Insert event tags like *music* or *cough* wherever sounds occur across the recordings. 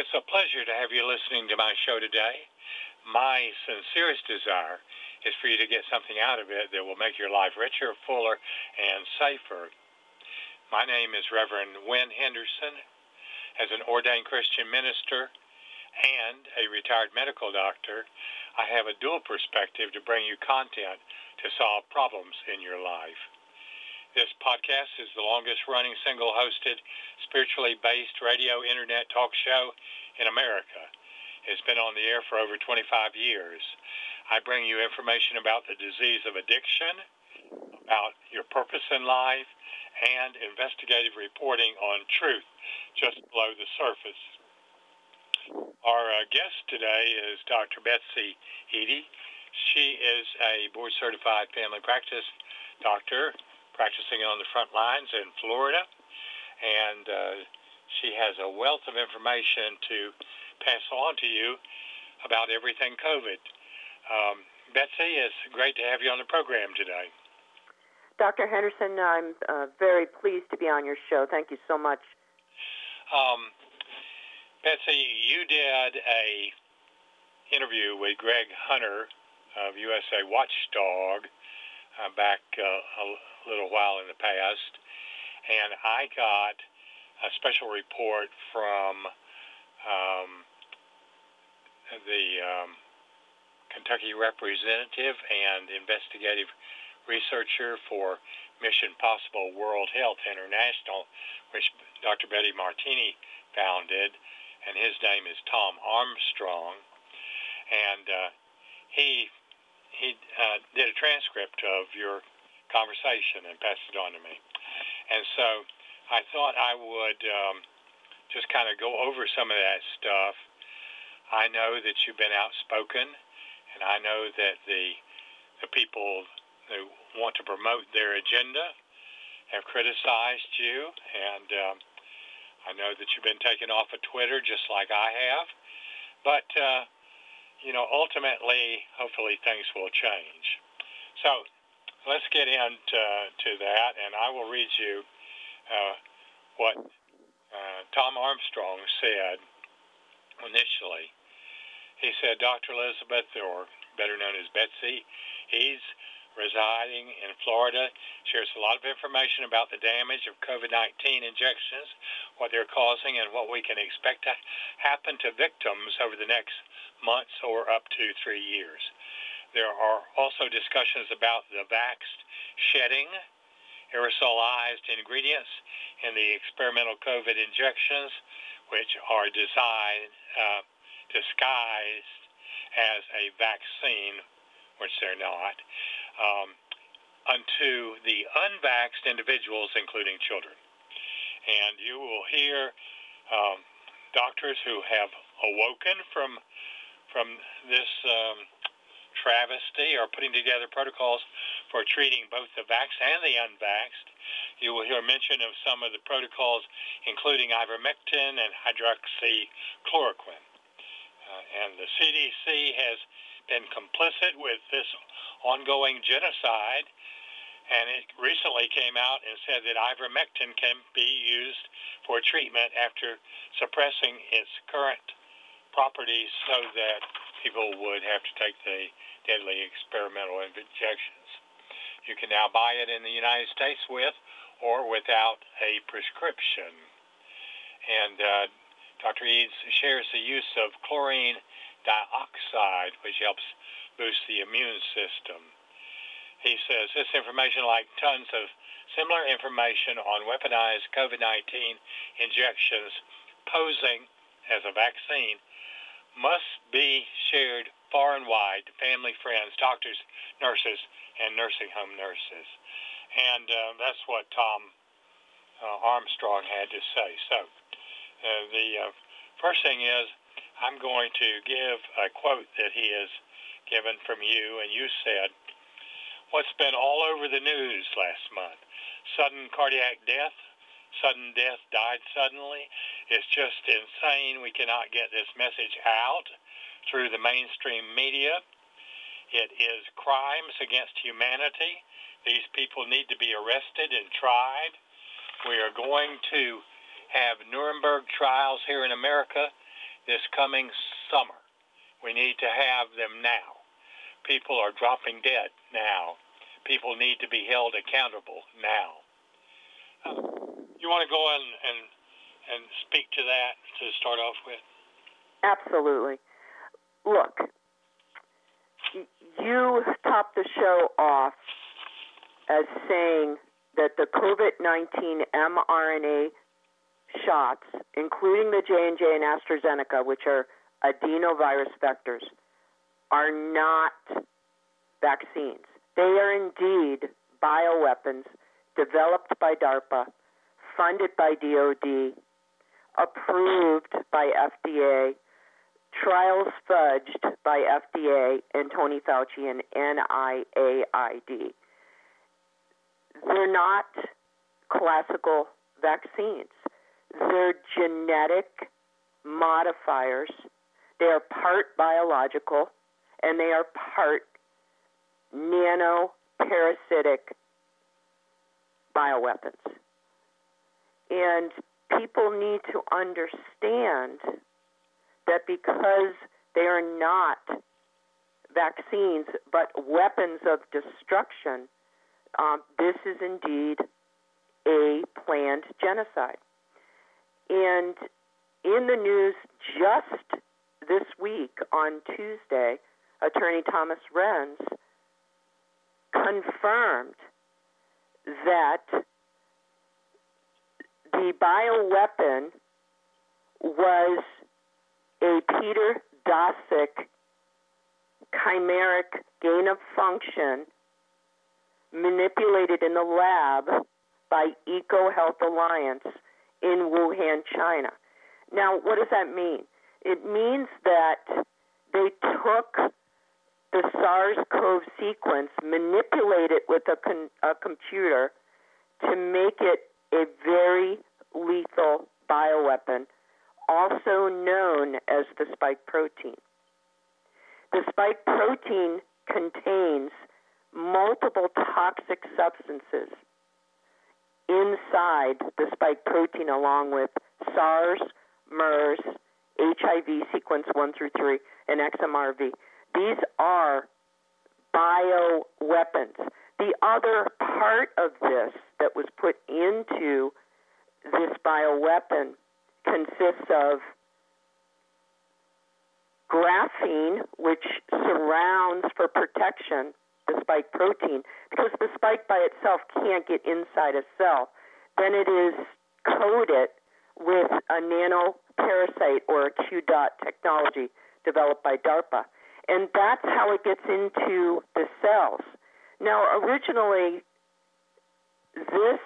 It's a pleasure to have you listening to my show today. My sincerest desire is for you to get something out of it that will make your life richer, fuller, and safer. My name is Reverend Win Henderson. As an ordained Christian minister and a retired medical doctor, I have a dual perspective to bring you content to solve problems in your life. This podcast is the longest running single hosted, spiritually based radio internet talk show in America. It's been on the air for over 25 years. I bring you information about the disease of addiction, about your purpose in life, and investigative reporting on truth just below the surface. Our uh, guest today is Dr. Betsy Eads. She is a board certified family practice doctor practicing on the front lines in Florida, and uh, she has a wealth of information to pass on to you about everything COVID. Um, Betsy, it's great to have you on the program today. Dr. Henderson, I'm uh, very pleased to be on your show. Thank you so much. Um, Betsy, you did a interview with Greg Hunter of USA Watchdog uh, back uh, a little while in the past, and I got a special report from um, the um, Kentucky representative and investigative researcher for Mission Possible World Health International, which Dr. Betty Martini founded, and his name is Tom Armstrong, and uh, he he uh, did a transcript of your conversation and passed it on to me. And so I thought I would um, just kind of go over some of that stuff. I know that you've been outspoken, and I know that the the people who want to promote their agenda have criticized you, and um, I know that you've been taken off of Twitter just like I have. But uh, you know, ultimately, hopefully, things will change. So let's get into to that, and I will read you uh, what uh, Tom Armstrong said initially. He said, Dr. Elizabeth, or better known as Betsy, he's residing in Florida, shares a lot of information about the damage of COVID 19 injections, what they're causing, and what we can expect to happen to victims over the next months or up to three years. There are also discussions about the vaxxed shedding aerosolized ingredients in the experimental COVID injections, which are designed, uh, disguised as a vaccine, which they're not, um, unto the unvaxxed individuals, including children. And you will hear um, doctors who have awoken from from this um, travesty or putting together protocols for treating both the vaxxed and the unvaxxed. You will hear mention of some of the protocols, including ivermectin and hydroxychloroquine. Uh, and the CDC has been complicit with this ongoing genocide, and it recently came out and said that ivermectin can be used for treatment after suppressing its current properties so that people would have to take the deadly experimental injections. You can now buy it in the United States with or without a prescription. And uh, Dr. Eads shares the use of chlorine dioxide, which helps boost the immune system. He says this information, like tons of similar information on weaponized COVID 19 injections posing as a vaccine, must be shared far and wide to family, friends, doctors, nurses, and nursing home nurses. And uh, that's what Tom uh, Armstrong had to say. So uh, the uh, first thing is I'm going to give a quote that he has given from you, and you said, What's been all over the news last month? Sudden cardiac death, sudden death died suddenly. It's just insane. We cannot get this message out through the mainstream media. It is crimes against humanity. These people need to be arrested and tried. We are going to have Nuremberg trials here in America, this coming summer. We need to have them now. People are dropping dead now. People need to be held accountable now. Uh, you want to go in and and speak to that to start off with? Absolutely. Look, you topped the show off as saying that the COVID-19 mRNA shots, including the J&J and AstraZeneca, which are adenovirus vectors, are not vaccines. They are indeed bioweapons developed by DARPA, funded by DOD, approved by FDA, trials fudged by FDA and Tony Fauci and NIAID. They're not classical vaccines. They're genetic modifiers. They are part biological and they are part nanoparasitic bioweapons. And people need to understand that because they are not vaccines but weapons of destruction, um, this is indeed a planned genocide. And in the news just this week on Tuesday, Attorney Thomas Renz confirmed that the bioweapon was a Peter Daszak chimeric gain of function manipulated in the lab by EcoHealth Alliance in Wuhan, China. Now, what does that mean? It means that they took the SARS CoV sequence, manipulated it with a, con- a computer to make it a very lethal bioweapon, also known as the spike protein. The spike protein contains multiple toxic substances inside the spike protein, along with SARS, MERS, HIV sequence 1 through 3, and XMRV. These are bioweapons. The other part of this that was put into this bioweapon consists of graphene, which surrounds for protection the spike protein, because the spike by itself can't get inside a cell. Then it is coated with a nanoparasite or a Q dot technology developed by DARPA. And that's how it gets into the cells. Now, originally, this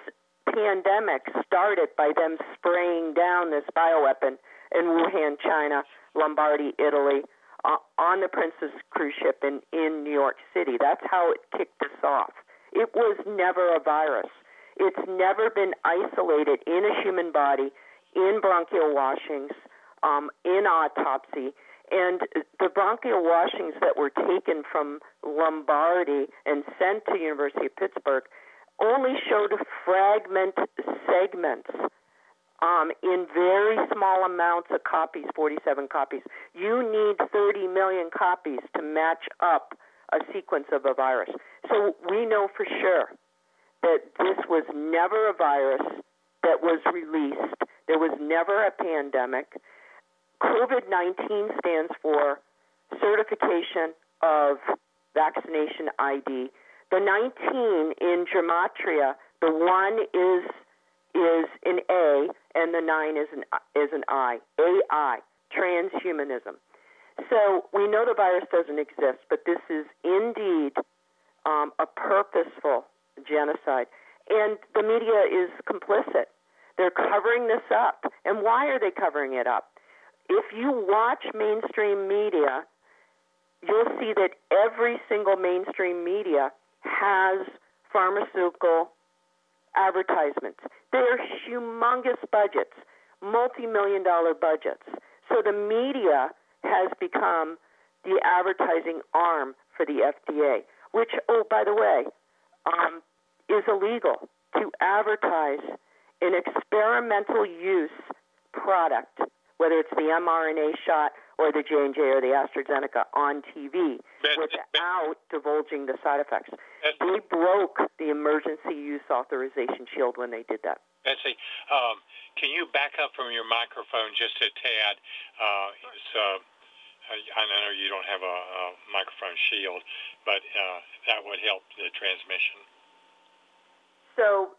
pandemic started by them spraying down this bioweapon in Wuhan, China, Lombardy, Italy, uh, on the Princess cruise ship in, in New York City. That's how it kicked us off. It was never a virus. It's never been isolated in a human body, in bronchial washings, um, in autopsy. And the bronchial washings that were taken from Lombardy and sent to University of Pittsburgh only showed fragment segments um, in very small amounts of copies, 47 copies. You need 30 million copies to match up a sequence of a virus. So we know for sure that this was never a virus that was released. There was never a pandemic. COVID 19 stands for certification of vaccination ID. The 19 in gematria, the one is is an A and the nine is an is an I. AI, transhumanism. So we know the virus doesn't exist, but this is indeed um, a purposeful genocide, and the media is complicit. They're covering this up, and why are they covering it up? If you watch mainstream media, you'll see that every single mainstream media has pharmaceutical advertisements. They're humongous budgets, multi million dollar budgets. So the media has become the advertising arm for the FDA, which, oh, by the way, um, is illegal to advertise an experimental use product whether it's the mRNA shot or the J&J or the AstraZeneca on TV without divulging the side effects. They broke the emergency use authorization shield when they did that. Betsy, um, can you back up from your microphone just a tad? Uh, uh, I I know you don't have a, a microphone shield, but uh, that would help the transmission. So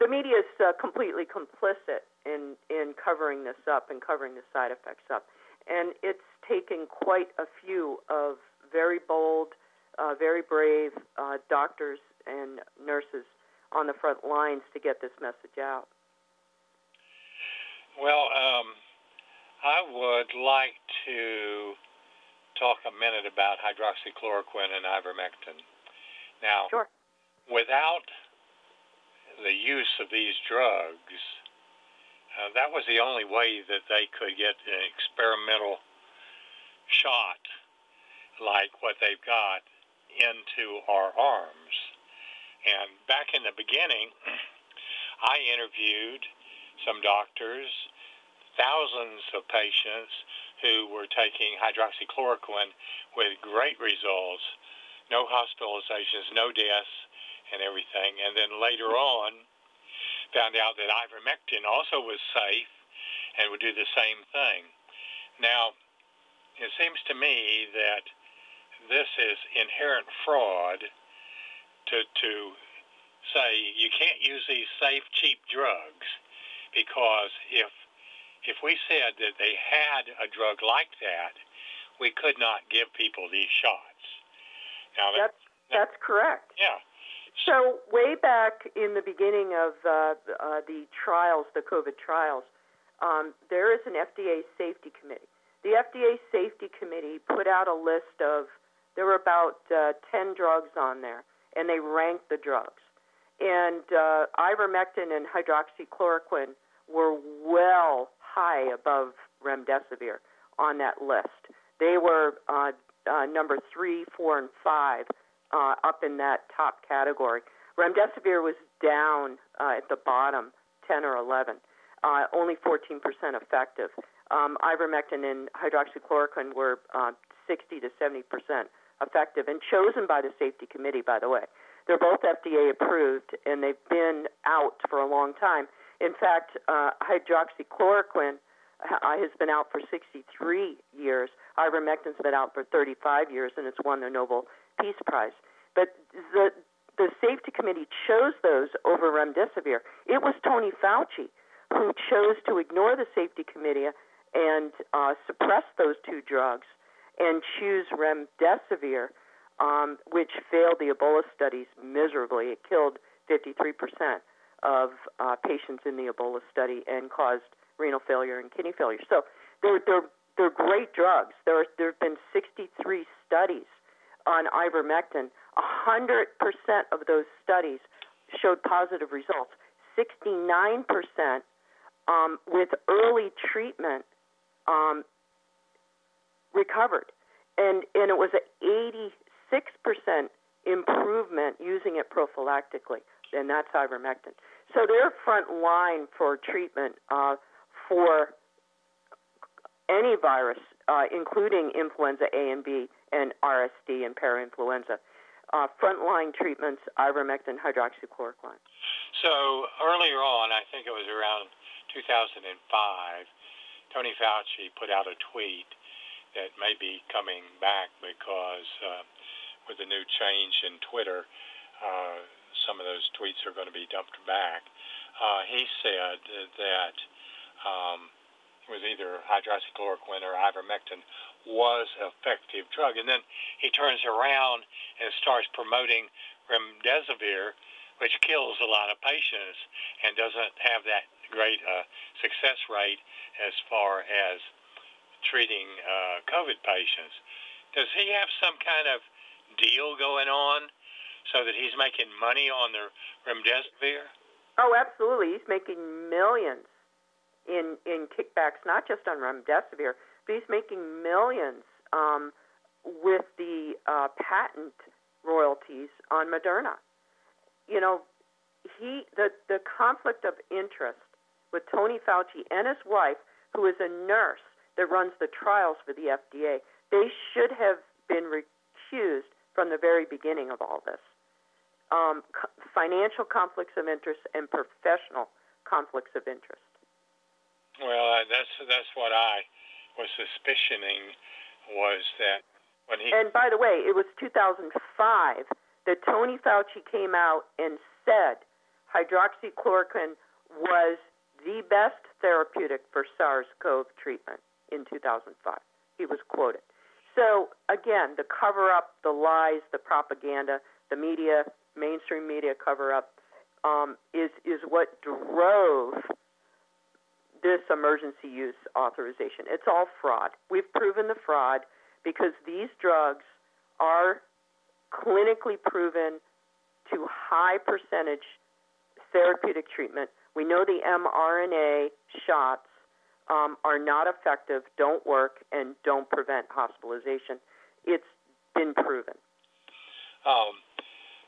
the media is uh, completely complicit in, in covering this up and covering the side effects up. And it's taken quite a few of very bold, uh, very brave uh, doctors and nurses on the front lines to get this message out. Well, um, I would like to talk a minute about hydroxychloroquine and ivermectin. Now, Sure. without the use of these drugs, uh, that was the only way that they could get an experimental shot like what they've got into our arms. And back in the beginning, *clears throat* I interviewed some doctors, thousands of patients who were taking hydroxychloroquine with great results, no hospitalizations, no deaths, and everything. And then later on, found out that ivermectin also was safe and would do the same thing. Now, it seems to me that this is inherent fraud to to say you can't use these safe, cheap drugs because if if we said that they had a drug like that, we could not give people these shots. Now that, That's, that's correct. yeah, So way back in the beginning of uh, uh, the trials, the COVID trials, um, there is an FDA safety committee. The FDA safety committee put out a list of there were about uh, ten drugs on there, and they ranked the drugs. And uh, ivermectin and hydroxychloroquine were well high above remdesivir on that list. They were uh, uh, number three, four, and five uh, up in that top category. Remdesivir was down uh, at the bottom, 10 or 11, uh, only 14% effective. Um, ivermectin and hydroxychloroquine were uh, 60 to 70% effective and chosen by the safety committee, by the way. They're both FDA approved and they've been out for a long time. In fact, uh, hydroxychloroquine uh, has been out for 63 years. Ivermectin's been out for 35 years, and it's won the Nobel Peace Prize. But the the safety committee chose those over remdesivir. It was Tony Fauci who chose to ignore the safety committee and uh, suppress those two drugs and choose remdesivir, um, which failed the Ebola studies miserably. It killed 53% of uh, patients in the Ebola study and caused renal failure and kidney failure. So they're they're they're great drugs. There there have been 63 studies on ivermectin. 100% of those studies showed positive results. 69% um, with early treatment um, recovered, and and it was an 86% improvement using it prophylactically, and that's ivermectin. So they're front line for treatment uh, for any virus, uh, including influenza A and B and RSV and parainfluenza. Uh, frontline treatments, ivermectin, hydroxychloroquine. So earlier on, I think it was around 2005, Tony Fauci put out a tweet that may be coming back because uh, with the new change in Twitter, uh, some of those tweets are going to be dumped back. Uh, he said that um, it was either hydroxychloroquine or ivermectin was effective drug. And then he turns around and starts promoting remdesivir, which kills a lot of patients and doesn't have that great uh, success rate as far as treating uh, COVID patients. Does he have some kind of deal going on so that he's making money on the remdesivir? Oh, absolutely. He's making millions in in kickbacks, not just on remdesivir, he's making millions um, with the uh, patent royalties on Moderna. You know, he the the conflict of interest with Tony Fauci and his wife, who is a nurse that runs the trials for the FDA. They should have been recused from the very beginning of all this. Um, co- financial conflicts of interest and professional conflicts of interest. Well, that's that's what I was suspicioning was that when he and by the way, it was 2005 that Tony Fauci came out and said hydroxychloroquine was the best therapeutic for SARS-CoV treatment in 2005. He was quoted. So again, the cover up, the lies, the propaganda, the media, mainstream media cover up um, is is what drove this emergency use authorization. It's all fraud. We've proven the fraud because these drugs are clinically proven to high percentage therapeutic treatment. We know the mRNA shots um, are not effective, don't work, and don't prevent hospitalization. It's been proven. Um,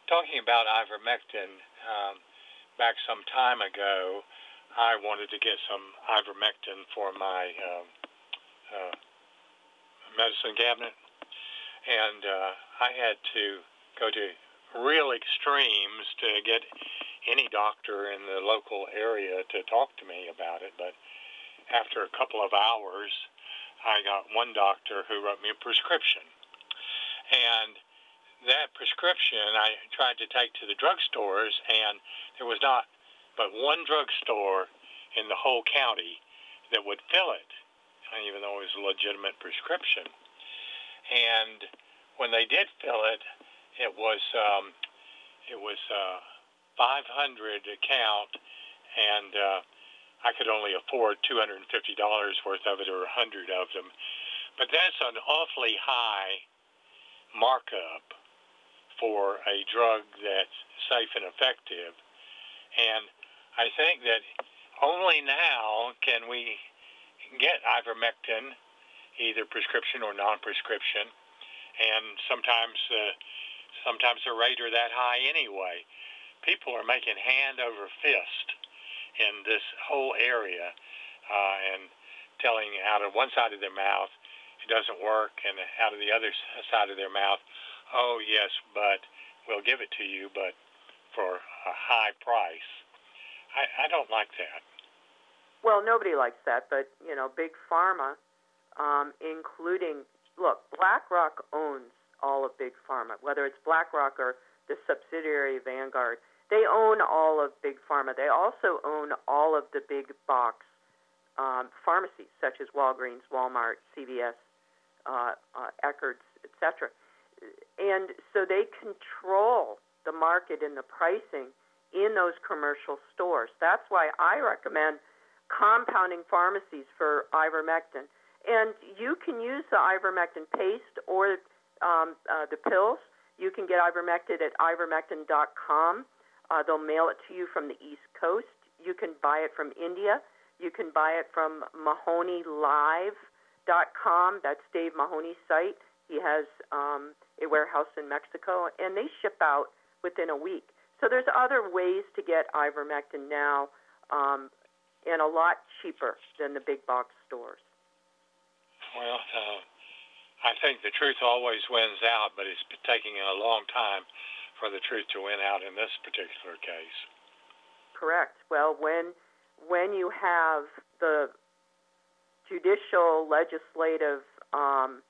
talking about ivermectin, um, back some time ago, I wanted to get some ivermectin for my uh, uh, medicine cabinet, and uh, I had to go to real extremes to get any doctor in the local area to talk to me about it. But after a couple of hours, I got one doctor who wrote me a prescription. And that prescription I tried to take to the drugstores, and there was not but one drugstore in the whole county that would fill it, even though it was a legitimate prescription. And when they did fill it, it was um, it was uh, 500 account, and uh, I could only afford $250 worth of it or 100 of them. But that's an awfully high markup for a drug that's safe and effective. And I think that only now can we get ivermectin, either prescription or non-prescription, and sometimes uh, sometimes the rate are that high anyway. People are making hand over fist in this whole area uh, and telling out of one side of their mouth it doesn't work, and out of the other side of their mouth, oh yes, but we'll give it to you, but for a high price. I, I don't like that. Well, nobody likes that, but you know, big pharma, um, including look, BlackRock owns all of big pharma, whether it's BlackRock or the subsidiary Vanguard. They own all of big pharma. They also own all of the big box um, pharmacies, such as Walgreens, Walmart, CVS, uh, uh, Eckerd's, etc. And so they control the market and the pricing in those commercial stores. That's why I recommend compounding pharmacies for ivermectin. And you can use the ivermectin paste or um, uh, the pills. You can get ivermectin at ivermectin.com. Uh, they'll mail it to you from the East Coast. You can buy it from India. You can buy it from MahoneyLive.com. That's Dave Mahoney's site. He has um, a warehouse in Mexico, and they ship out within a week. So there's other ways to get ivermectin now, um, and a lot cheaper than the big box stores. Well, uh, I think the truth always wins out, but it's taking a long time for the truth to win out in this particular case. Correct. Well, when when you have the judicial, legislative um,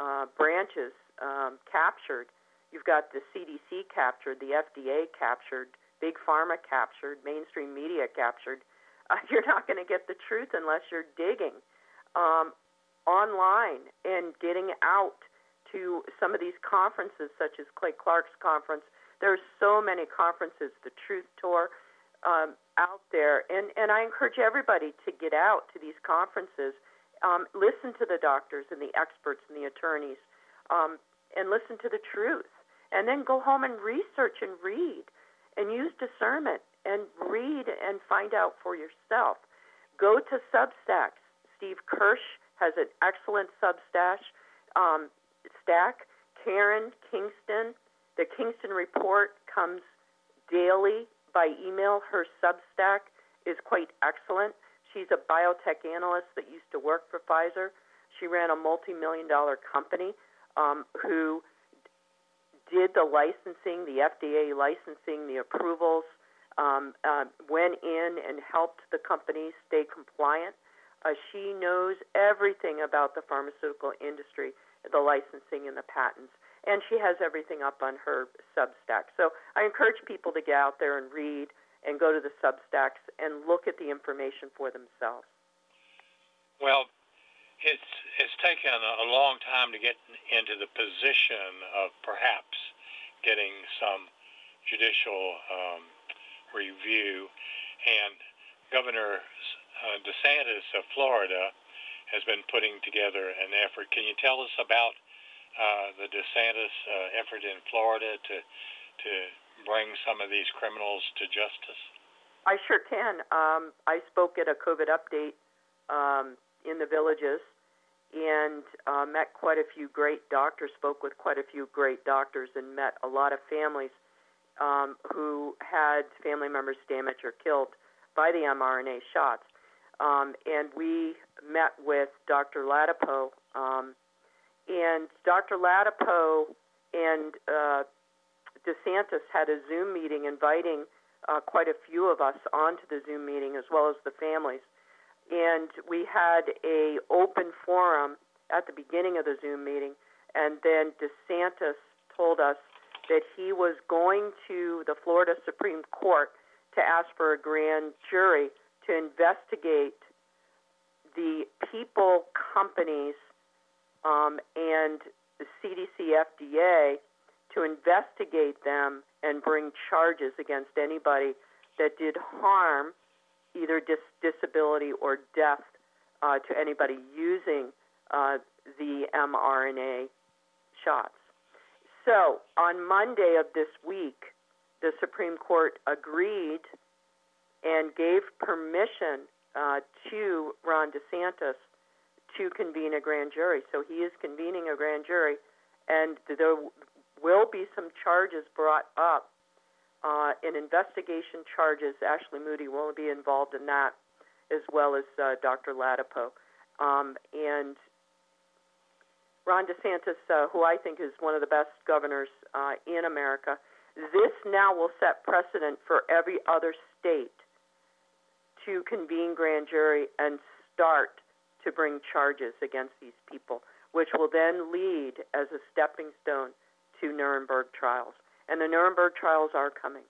uh, branches um, captured, you've got the CDC captured, the FDA captured, big pharma captured, mainstream media captured. *laughs* Uh, you're not going to get the truth unless you're digging um, online and getting out to some of these conferences, such as Clay Clark's conference. There are so many conferences, the Truth Tour, um, out there, and and I encourage everybody to get out to these conferences, um, listen to the doctors and the experts and the attorneys, um, and listen to the truth, and then go home and research and read, and use discernment and read and find out for yourself. Go to Substacks. Steve Kirsch has an excellent Substack. Um, stack. Karen Kingston, the Kingston Report comes daily by email. Her Substack is quite excellent. she's a biotech analyst that used to work for Pfizer. She ran a multi-million dollar company um, who did the licensing, the FDA licensing, the approvals, um, uh, went in and helped the company stay compliant. Uh, she knows everything about the pharmaceutical industry, the licensing and the patents, and she has everything up on her Substack. So I encourage people to get out there and read and go to the Substacks and look at the information for themselves. Well, it's it's taken a long time to get into the position of perhaps getting some judicial um, review, and Governor uh, DeSantis of Florida has been putting together an effort. Can you tell us about uh, the DeSantis uh, effort in Florida to to bring some of these criminals to justice? I sure can. Um, I spoke at a COVID update um, in the villages and uh, met quite a few great doctors, spoke with quite a few great doctors, and met a lot of families um, who had family members damaged or killed by the mRNA shots. Um, and we met with Dr. Ladapo, um, and Dr. Ladapo and uh, DeSantis had a Zoom meeting inviting uh, quite a few of us onto the Zoom meeting as well as the families. And we had a open forum at the beginning of the Zoom meeting, and then DeSantis told us that he was going to the Florida Supreme Court to ask for a grand jury to investigate the people, companies, um, and the CDC, FDA to investigate them and bring charges against anybody that did harm, either dis- disability or death, uh, to anybody using uh, the mRNA shots. So on Monday of this week, the Supreme Court agreed and gave permission uh, to Ron DeSantis to convene a grand jury. So he is convening a grand jury, and there will be some charges brought up uh, in investigation charges. Ashley Moody will be involved in that, as well as uh, Dr. Ladapo. Um, and Ron DeSantis, uh, who I think is one of the best governors uh, in America, this now will set precedent for every other state to convene grand jury and start to bring charges against these people, which will then lead as a stepping stone to Nuremberg trials. And the Nuremberg trials are coming.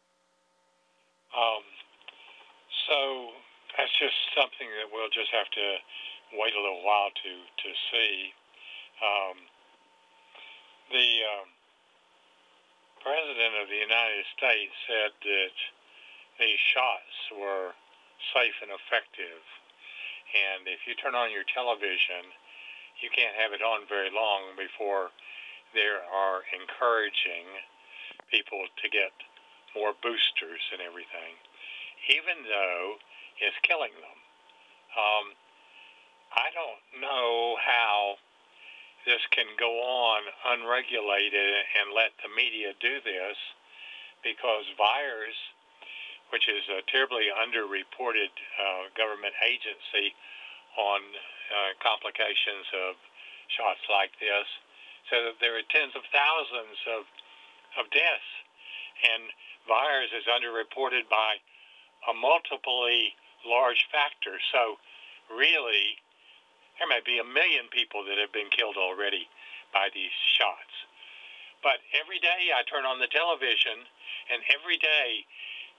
Um, so that's just something that we'll just have to wait a little while to, to see. Um, the um, President of the United States said that these shots were safe and effective. And if you turn on your television, you can't have it on very long before they are encouraging people to get more boosters and everything, even though it's killing them. Um, I don't know how this can go on unregulated and let the media do this because VAERS, which is a terribly underreported uh, government agency on uh, complications of shots like this, so that there are tens of thousands of, of deaths. And VAERS is underreported by a multiply large factor. So, really, there may be a million people that have been killed already by these shots. But every day I turn on the television, and every day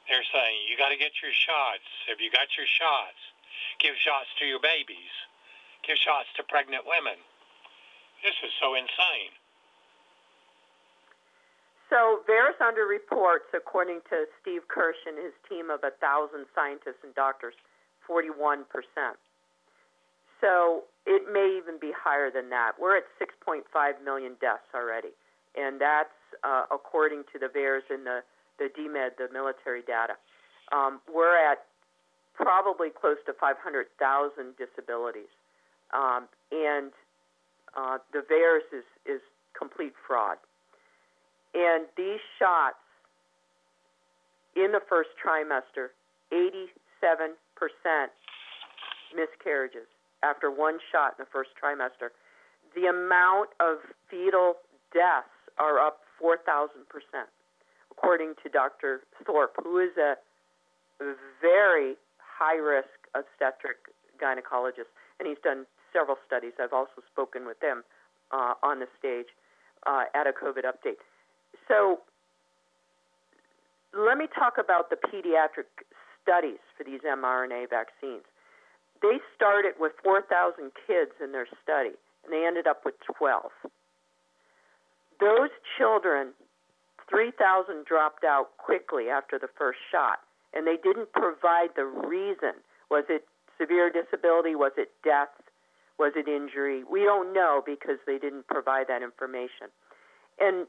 they're saying, You got to get your shots. Have you got your shots? Give shots to your babies. Give shots to pregnant women. This is so insane. So VAERS under reports, according to Steve Kirsch and his team of a thousand scientists and doctors, 41%. So it may even be higher than that. We're at 6.5 million deaths already, and that's uh, according to the VAERS and the, the DMED, the military data. Um, we're at probably close to 500,000 disabilities. Um, and uh, the VAERS is, is complete fraud. And these shots in the first trimester, 87% miscarriages after one shot in the first trimester. The amount of fetal deaths are up 4,000%, according to Dr. Thorp, who is a very high risk obstetric gynecologist, and he's done several studies. I've also spoken with them uh, on the stage uh, at a COVID update. So let me talk about the pediatric studies for these mRNA vaccines. They started with 4,000 kids in their study, and they ended up with 12. Those children, 3,000 dropped out quickly after the first shot, and they didn't provide the reason. Was it severe disability? Was it death? Was it injury? We don't know because they didn't provide that information. And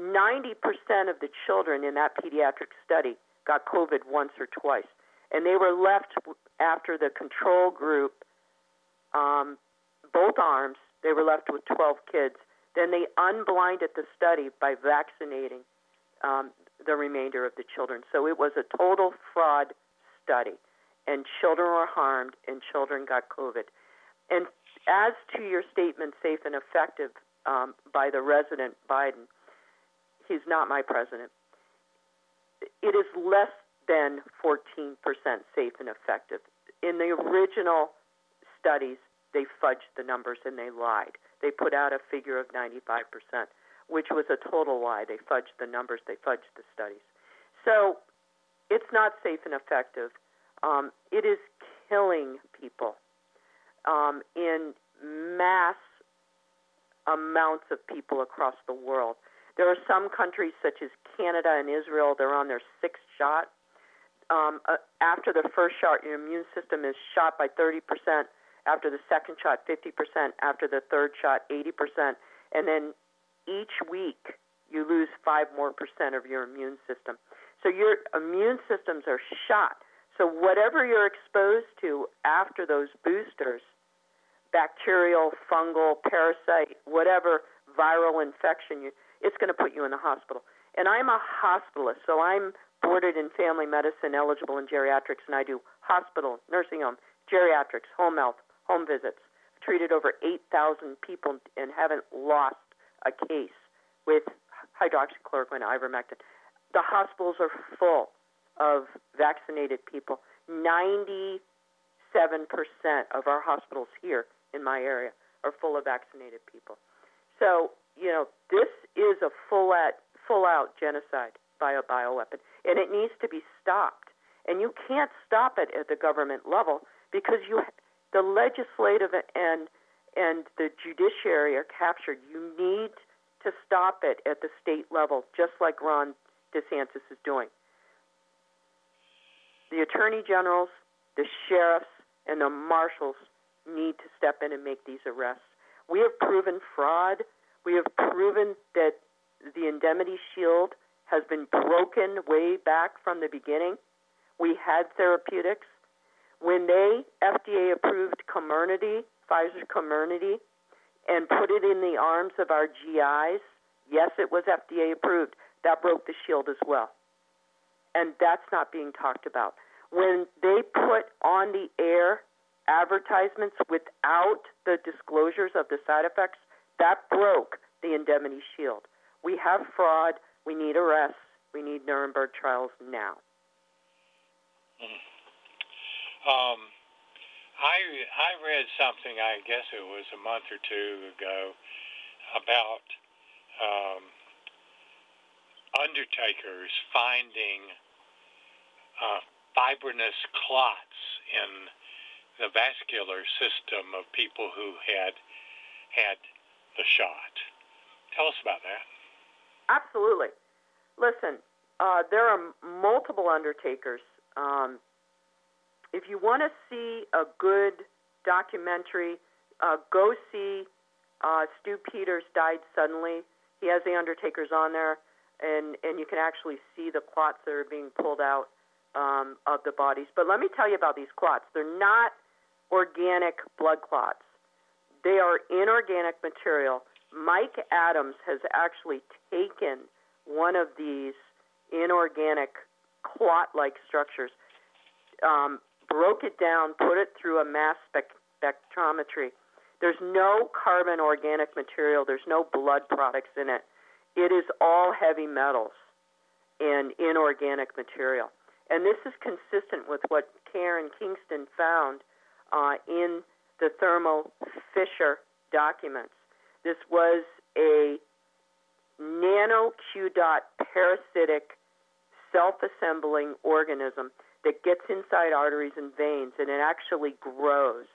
90% of the children in that pediatric study got COVID once or twice. And they were left after the control group, um, both arms, they were left with 12 kids. Then they unblinded the study by vaccinating um, the remainder of the children. So it was a total fraud study. And children were harmed, and children got COVID. And as to your statement, safe and effective um, by the resident Biden, he's not my president. It is less than 14% safe and effective. In the original studies, they fudged the numbers and they lied. They put out a figure of 95%, which was a total lie. They fudged the numbers, they fudged the studies. So it's not safe and effective. Um, it is killing people um, in mass amounts of people across the world. There are some countries, such as Canada and Israel, they're on their sixth shot. Um, uh, after the first shot, your immune system is shot by 30%. After the second shot, 50%. After the third shot, 80%. And then each week, you lose 5 more percent of your immune system. So your immune systems are shot. So whatever you're exposed to after those boosters – bacterial, fungal, parasite, whatever viral infection you, it's going to put you in the hospital. And I'm a hospitalist, so I'm boarded in family medicine, eligible in geriatrics, and I do hospital, nursing home, geriatrics, home health, home visits. I've treated over 8,000 people and haven't lost a case with hydroxychloroquine, ivermectin. The hospitals are full of vaccinated people. 97% of our hospitals here in my area are full of vaccinated people. So, you know, this is a full out, full out genocide by a bioweapon, and it needs to be stopped. And you can't stop it at the government level because you, the legislative and and the judiciary are captured. You need to stop it at the state level, just like Ron DeSantis is doing. The attorney generals, the sheriffs, and the marshals need to step in and make these arrests. We have proven fraud. We have proven that the indemnity shield has been broken way back from the beginning. We had therapeutics. When they FDA approved Comirnaty, Pfizer Comirnaty, and put it in the arms of our GIs, yes, it was FDA approved. That broke the shield as well. And that's not being talked about. When they put on the air advertisements without the disclosures of the side effects, that broke the indemnity shield. We have fraud. We need arrests. We need Nuremberg trials now. Mm. Um, I I read something. I guess it was a month or two ago about um, undertakers finding uh, fibrinous clots in the vascular system of people who had had the shot. Tell us about that. Absolutely. Listen, uh, there are multiple undertakers. Um, if you want to see a good documentary, uh, go see uh, Stew Peters died suddenly. He has the undertakers on there, and and you can actually see the clots that are being pulled out um, of the bodies. But let me tell you about these clots. They're not organic blood clots. They are inorganic material. Mike Adams has actually taken one of these inorganic clot like structures, um, broke it down, put it through a mass spectrometry. There's no carbon organic material, there's no blood products in it. It is all heavy metals and inorganic material. And this is consistent with what Karen Kingston found uh, in the Thermo Fisher documents. This was a nano Q dot parasitic self assembling organism that gets inside arteries and veins and it actually grows.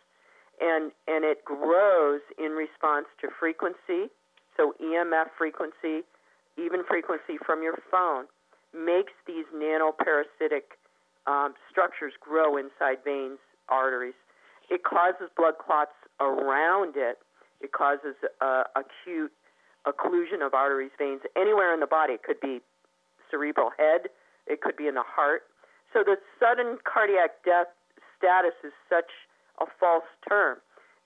And, and it grows in response to frequency, so EMF frequency, even frequency from your phone, makes these nanoparasitic um, structures grow inside veins, arteries. It causes blood clots around it. It causes uh, acute occlusion of arteries, veins, anywhere in the body. It could be cerebral head. It could be in the heart. So the sudden cardiac death status is such a false term.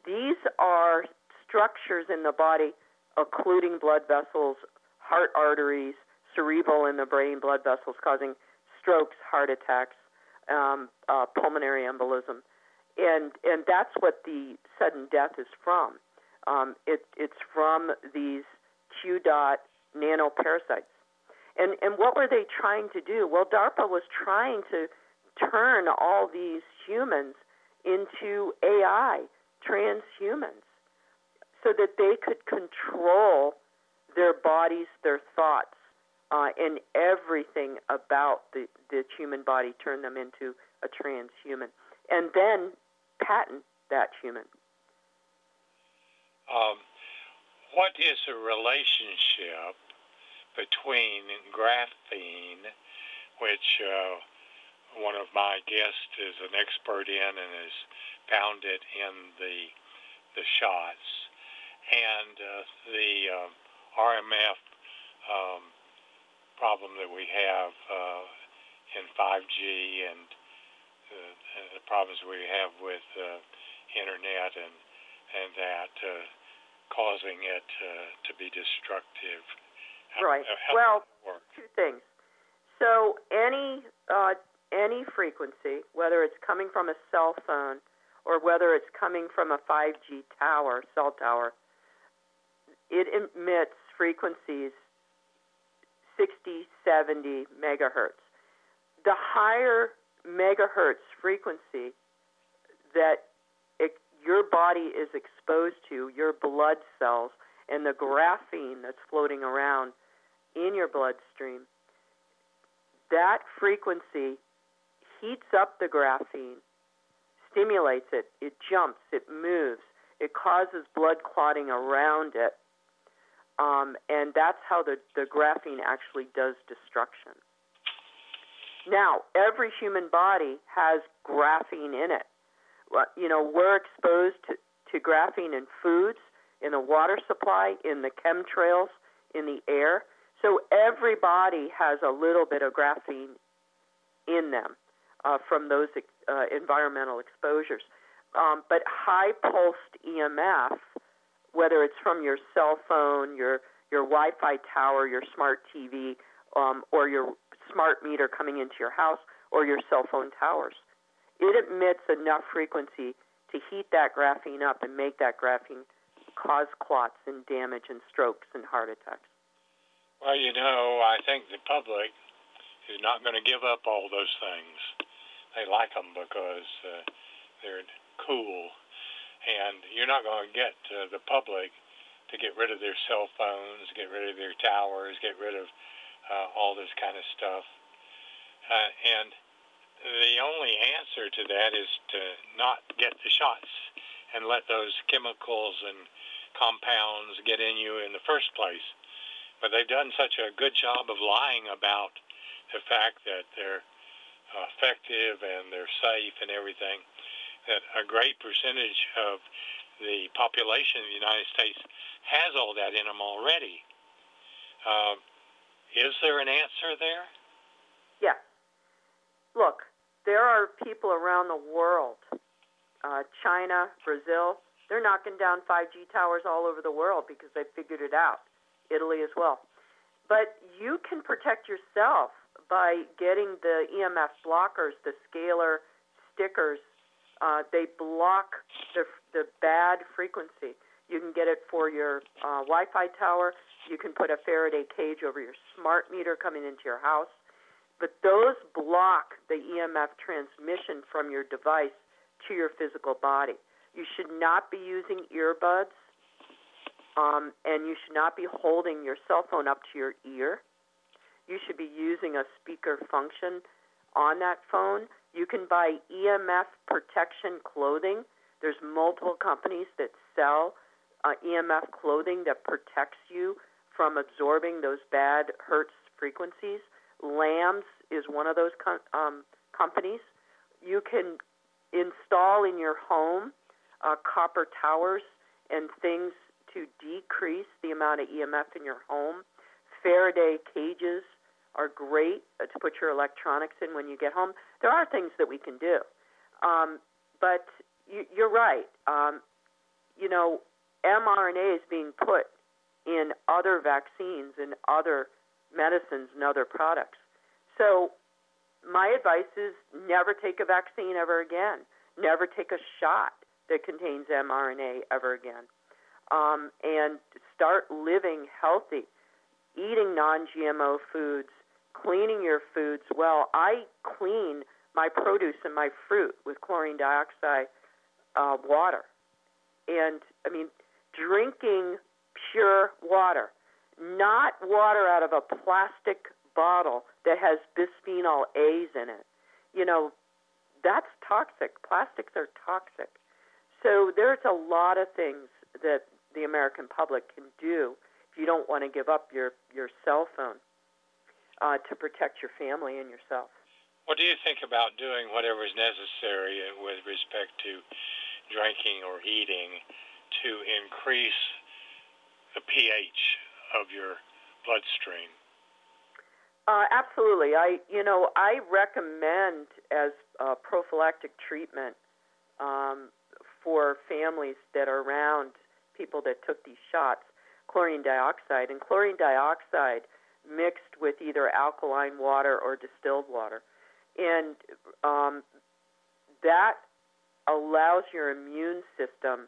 These are structures in the body occluding blood vessels, heart arteries, cerebral in the brain blood vessels causing strokes, heart attacks, um, uh, pulmonary embolism, and and that's what the sudden death is from. Um, it, it's from these Q dot nanoparasites. And and what were they trying to do? Well, DARPA was trying to turn all these humans into AI transhumans so that they could control their bodies, their thoughts, uh, and everything about the, the human body, turn them into a transhuman, and then patent that human. Um, what is the relationship between graphene, which uh, one of my guests is an expert in and has found it in the the shots, and uh, the uh, RMF um, problem that we have uh, in 5G and the problems we have with uh, internet and and that uh, causing it uh, to be destructive. Right. Well, two things. So any uh, any frequency, whether it's coming from a cell phone or whether it's coming from a 5G tower, cell tower, it emits frequencies 60, 70 megahertz. The higher megahertz frequency that it, your body is exposed to, your blood cells, and the graphene that's floating around in your bloodstream, that frequency heats up the graphene, stimulates it, it jumps, it moves, it causes blood clotting around it, um, and that's how the, the graphene actually does destruction. Now, every human body has graphene in it. You know, we're exposed to, to graphene in foods, in the water supply, in the chemtrails, in the air. So every body has a little bit of graphene in them uh, from those uh, environmental exposures. Um, but high pulsed EMF whether it's from your cell phone, your your Wi-Fi tower, your smart TV, um, or your smart meter coming into your house, or your cell phone towers. It emits enough frequency to heat that graphene up and make that graphene cause clots and damage and strokes and heart attacks. Well, you know, I think the public is not going to give up all those things. They like them because uh, they're cool and you're not going to get uh, the public to get rid of their cell phones, get rid of their towers, get rid of uh, all this kind of stuff. Uh, and the only answer to that is to not get the shots and let those chemicals and compounds get in you in the first place. But they've done such a good job of lying about the fact that they're effective and they're safe and everything that a great percentage of the population of the United States has all that in them already. Uh, is there an answer there? Yes. Look, there are people around the world, uh, China, Brazil, they're knocking down 5G towers all over the world because they figured it out. Italy as well. But you can protect yourself by getting the EMF blockers, the scalar stickers. Uh, they block the the bad frequency. You can get it for your uh, Wi-Fi tower. You can put a Faraday cage over your smart meter coming into your house. But those block the EMF transmission from your device to your physical body. You should not be using earbuds, um, and you should not be holding your cell phone up to your ear. You should be using a speaker function on that phone. You can buy EMF protection clothing. There's multiple companies that sell uh, EMF clothing that protects you from absorbing those bad hertz frequencies. LAMBS is one of those com- um, companies. You can install in your home uh, copper towers and things to decrease the amount of EMF in your home. Faraday cages are great uh, to put your electronics in when you get home. There are things that we can do. Um, but you, you're right. Um, you know, mRNA is being put in other vaccines and other medicines and other products. So my advice is never take a vaccine ever again. Never take a shot that contains mRNA ever again. Um, and start living healthy, eating non GMO foods, cleaning your foods well. I clean my produce and my fruit with chlorine dioxide uh, water. And I mean, drinking pure water, not water out of a plastic bottle that has bisphenol A's in it. You know, that's toxic. Plastics are toxic. So there's a lot of things that the American public can do if you don't want to give up your, your cell phone uh, to protect your family and yourself. What do you think about doing whatever is necessary with respect to drinking or eating to increase the pH of your bloodstream? Uh, absolutely. I, you know, I recommend as a prophylactic treatment um, for families that are around people that took these shots chlorine dioxide. And chlorine dioxide mixed with either alkaline water or distilled water. And um, that allows your immune system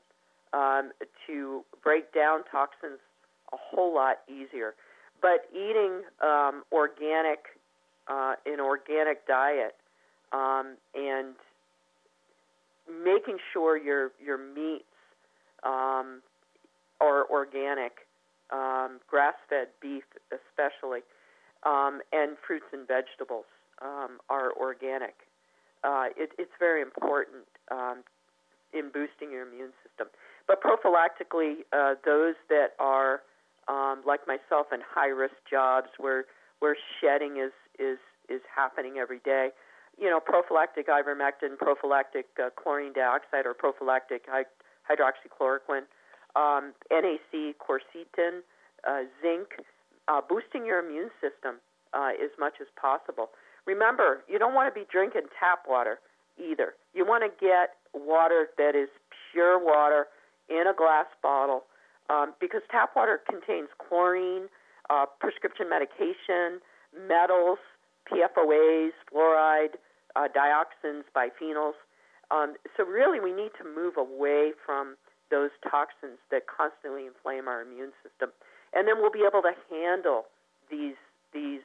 um, to break down toxins a whole lot easier. But eating um, organic, uh, an organic diet, um, and making sure your your meats um, are organic, um, grass-fed beef especially, um, and fruits and vegetables um, are organic. Uh, it, it's very important um, in boosting your immune system. But prophylactically, uh, those that are um, like myself in high-risk jobs where where shedding is is is happening every day, you know, prophylactic ivermectin, prophylactic uh, chlorine dioxide, or prophylactic hy- hydroxychloroquine, um, NAC, quercetin, uh, zinc, uh, boosting your immune system uh, as much as possible. Remember, you don't want to be drinking tap water either. You want to get water that is pure water in a glass bottle um, because tap water contains chlorine, uh, prescription medication, metals, PFOAs, fluoride, uh, dioxins, biphenyls. Um, so really, we need to move away from those toxins that constantly inflame our immune system, and then we'll be able to handle these these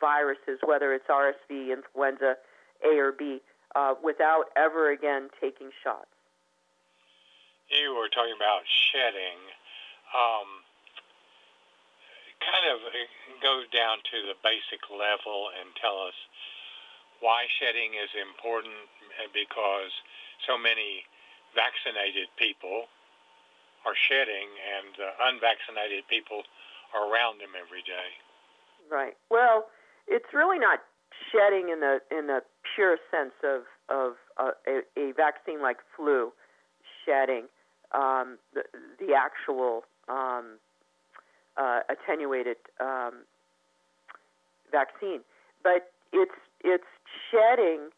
viruses, whether it's RSV, influenza A or B, uh, without ever again taking shots. You were talking about shedding. Um, kind of go down to the basic level and tell us why shedding is important because so many vaccinated people are shedding and uh, unvaccinated people are around them every day. Right. Well, it's really not shedding in the in the pure sense of of uh, a, a vaccine like flu shedding. Um, the the actual um, uh, attenuated um, vaccine, but it's it's shedding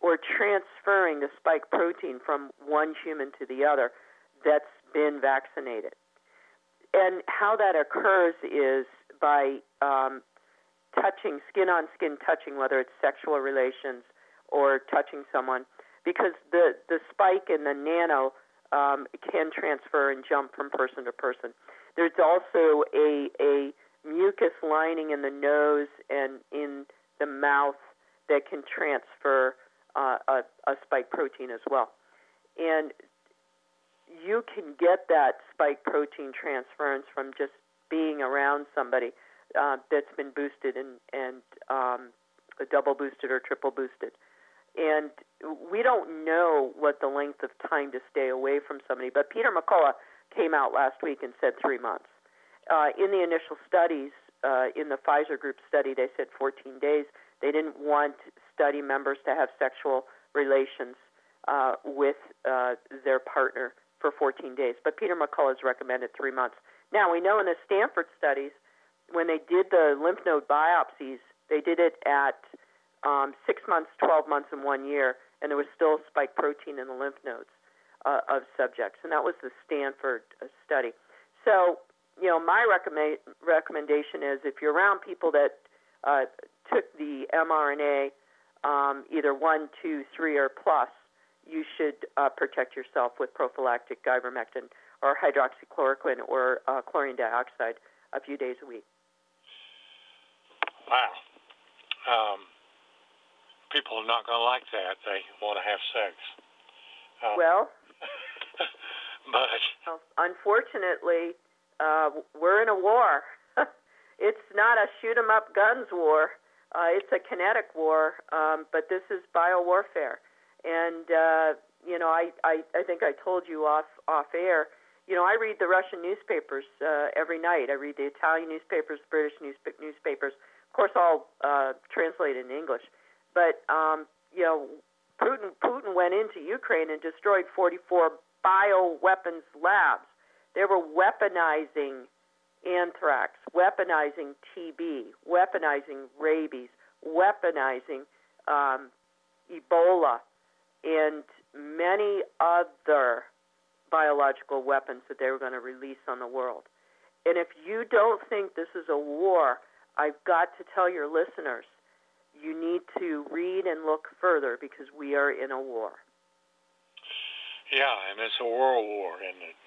or transferring the spike protein from one human to the other that's been vaccinated. And how that occurs is by um, touching, skin on skin touching, whether it's sexual relations or touching someone because the the spike in the nano um, can transfer and jump from person to person. There's also a a mucus lining in the nose and in the mouth that can transfer uh, a, a spike protein as well. And you can get that spike protein transference from just being around somebody uh, that's been boosted and, and um, double boosted or triple boosted. And we don't know what the length of time to stay away from somebody, but Peter McCullough came out last week and said three months. Uh, in the initial studies, uh, in the Pfizer group study, they said 14 days. They didn't want study members to have sexual relations uh, with uh, their partner for 14 days. But Peter McCullough's recommended three months. Now, we know in the Stanford studies, when they did the lymph node biopsies, they did it at um, six months, 12 months, and one year, and there was still spike protein in the lymph nodes uh, of subjects. And that was the Stanford uh, study. So, you know, my recommend, recommendation is if you're around people that uh, took the mRNA, um, either one, two, three, or plus, you should uh, protect yourself with prophylactic ivermectin or hydroxychloroquine or uh, chlorine dioxide a few days a week. Wow. Um, people are not going to like that. They want to have sex. Um, well, *laughs* but unfortunately, uh, we're in a war. *laughs* it's not a shoot 'em up guns war. Uh, it's a kinetic war, um, but this is biowarfare. And uh, you know, I, I I think I told you off off air. You know, I read the Russian newspapers uh, every night. I read the Italian newspapers, British news, newspapers. Of course, all uh, translated in English. But um, you know, Putin Putin went into Ukraine and destroyed 44 bioweapons labs. They were weaponizing anthrax, weaponizing TB, weaponizing rabies, weaponizing um, Ebola, and many other biological weapons that they were going to release on the world. And if you don't think this is a war, I've got to tell your listeners you need to read and look further because we are in a war. Yeah, and it's a world war, isn't it?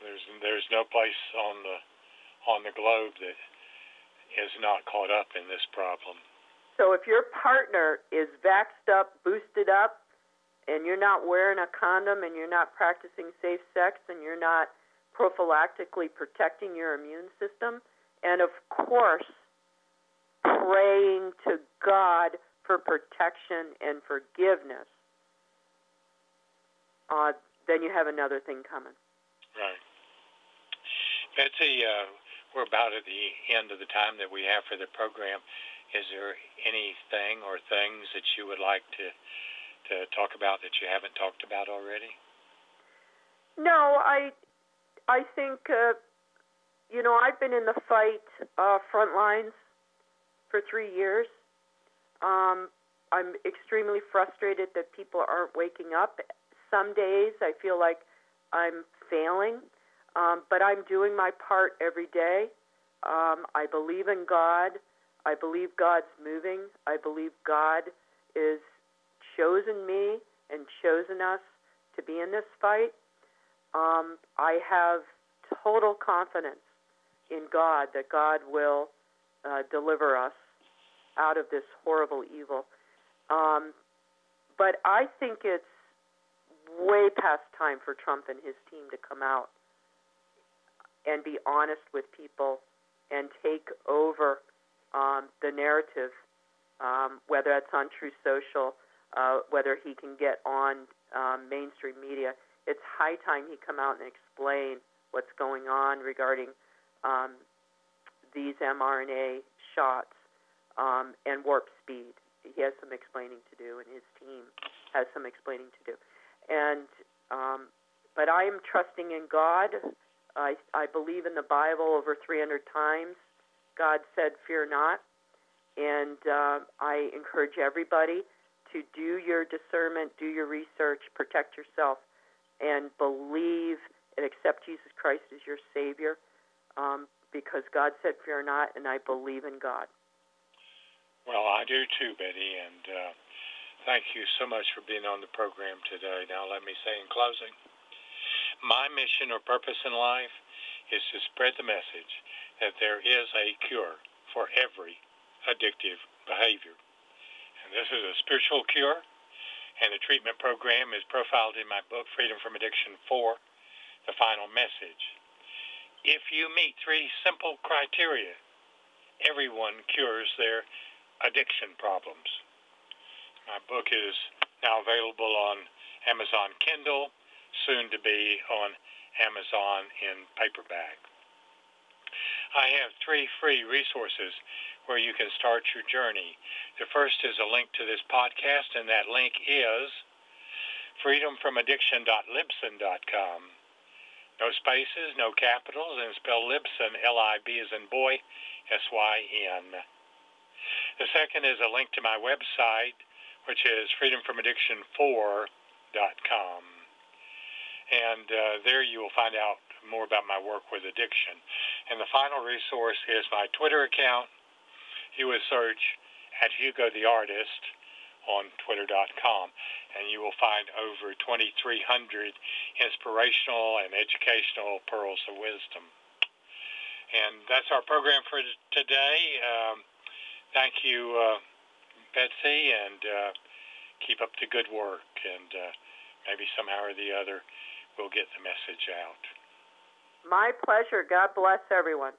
There's there's no place on the on the globe that is not caught up in this problem. So if your partner is vaxxed up, boosted up, and you're not wearing a condom and you're not practicing safe sex and you're not prophylactically protecting your immune system, and of course, praying to God for protection and forgiveness, uh, then you have another thing coming. Right. Betsy, uh, we're about at the end of the time that we have for the program. Is there anything or things that you would like to to talk about that you haven't talked about already? No, I I think uh, you know I've been in the fight uh, front lines for three years. Um, I'm extremely frustrated that people aren't waking up. Some days I feel like I'm failing, um, but I'm doing my part every day. Um, I believe in God. I believe God's moving. I believe God is chosen me and chosen us to be in this fight. Um, I have total confidence in God that God will uh, deliver us out of this horrible evil. Um, but I think it's way past time for Trump and his team to come out and be honest with people and take over um, the narrative, um, whether that's on Truth Social, uh, whether he can get on um, mainstream media. It's high time he come out and explain what's going on regarding um, these mRNA shots um, and warp speed. He has some explaining to do, and his team has some explaining to do. And um, but I am trusting in God. I I believe in the Bible over 300 times. God said, "Fear not," and uh, I encourage everybody to do your discernment, do your research, protect yourself, and believe and accept Jesus Christ as your Savior, um, because God said, "Fear not," and I believe in God. Well, I do too, Betty, and uh, thank you so much for being on the program today. Now, let me say in closing my mission or purpose in life is to spread the message that there is a cure for every addictive behavior. And this is a spiritual cure, and the treatment program is profiled in my book, Freedom from Addiction 4, The Final Message. If you meet three simple criteria, everyone cures their addiction problems. My book is now available on Amazon Kindle, soon to be on Amazon in paperback. I have three free resources where you can start your journey. The first is a link to this podcast, and that link is freedomfromaddiction.libsyn.com. No spaces, no capitals, and spell Libsyn, L-I-B as in boy, S-Y-N. The second is a link to my website, which is freedomfromaddiction4.com. And uh, there you will find out more about my work with addiction. And the final resource is my Twitter account. You would search at Hugo the Artist on twitter.com and you will find over 2300 inspirational and educational pearls of wisdom. And that's our program for today. Um, thank you, uh, Betsy, and uh, keep up the good work. And uh, maybe somehow or the other, we'll get the message out. My pleasure. God bless everyone.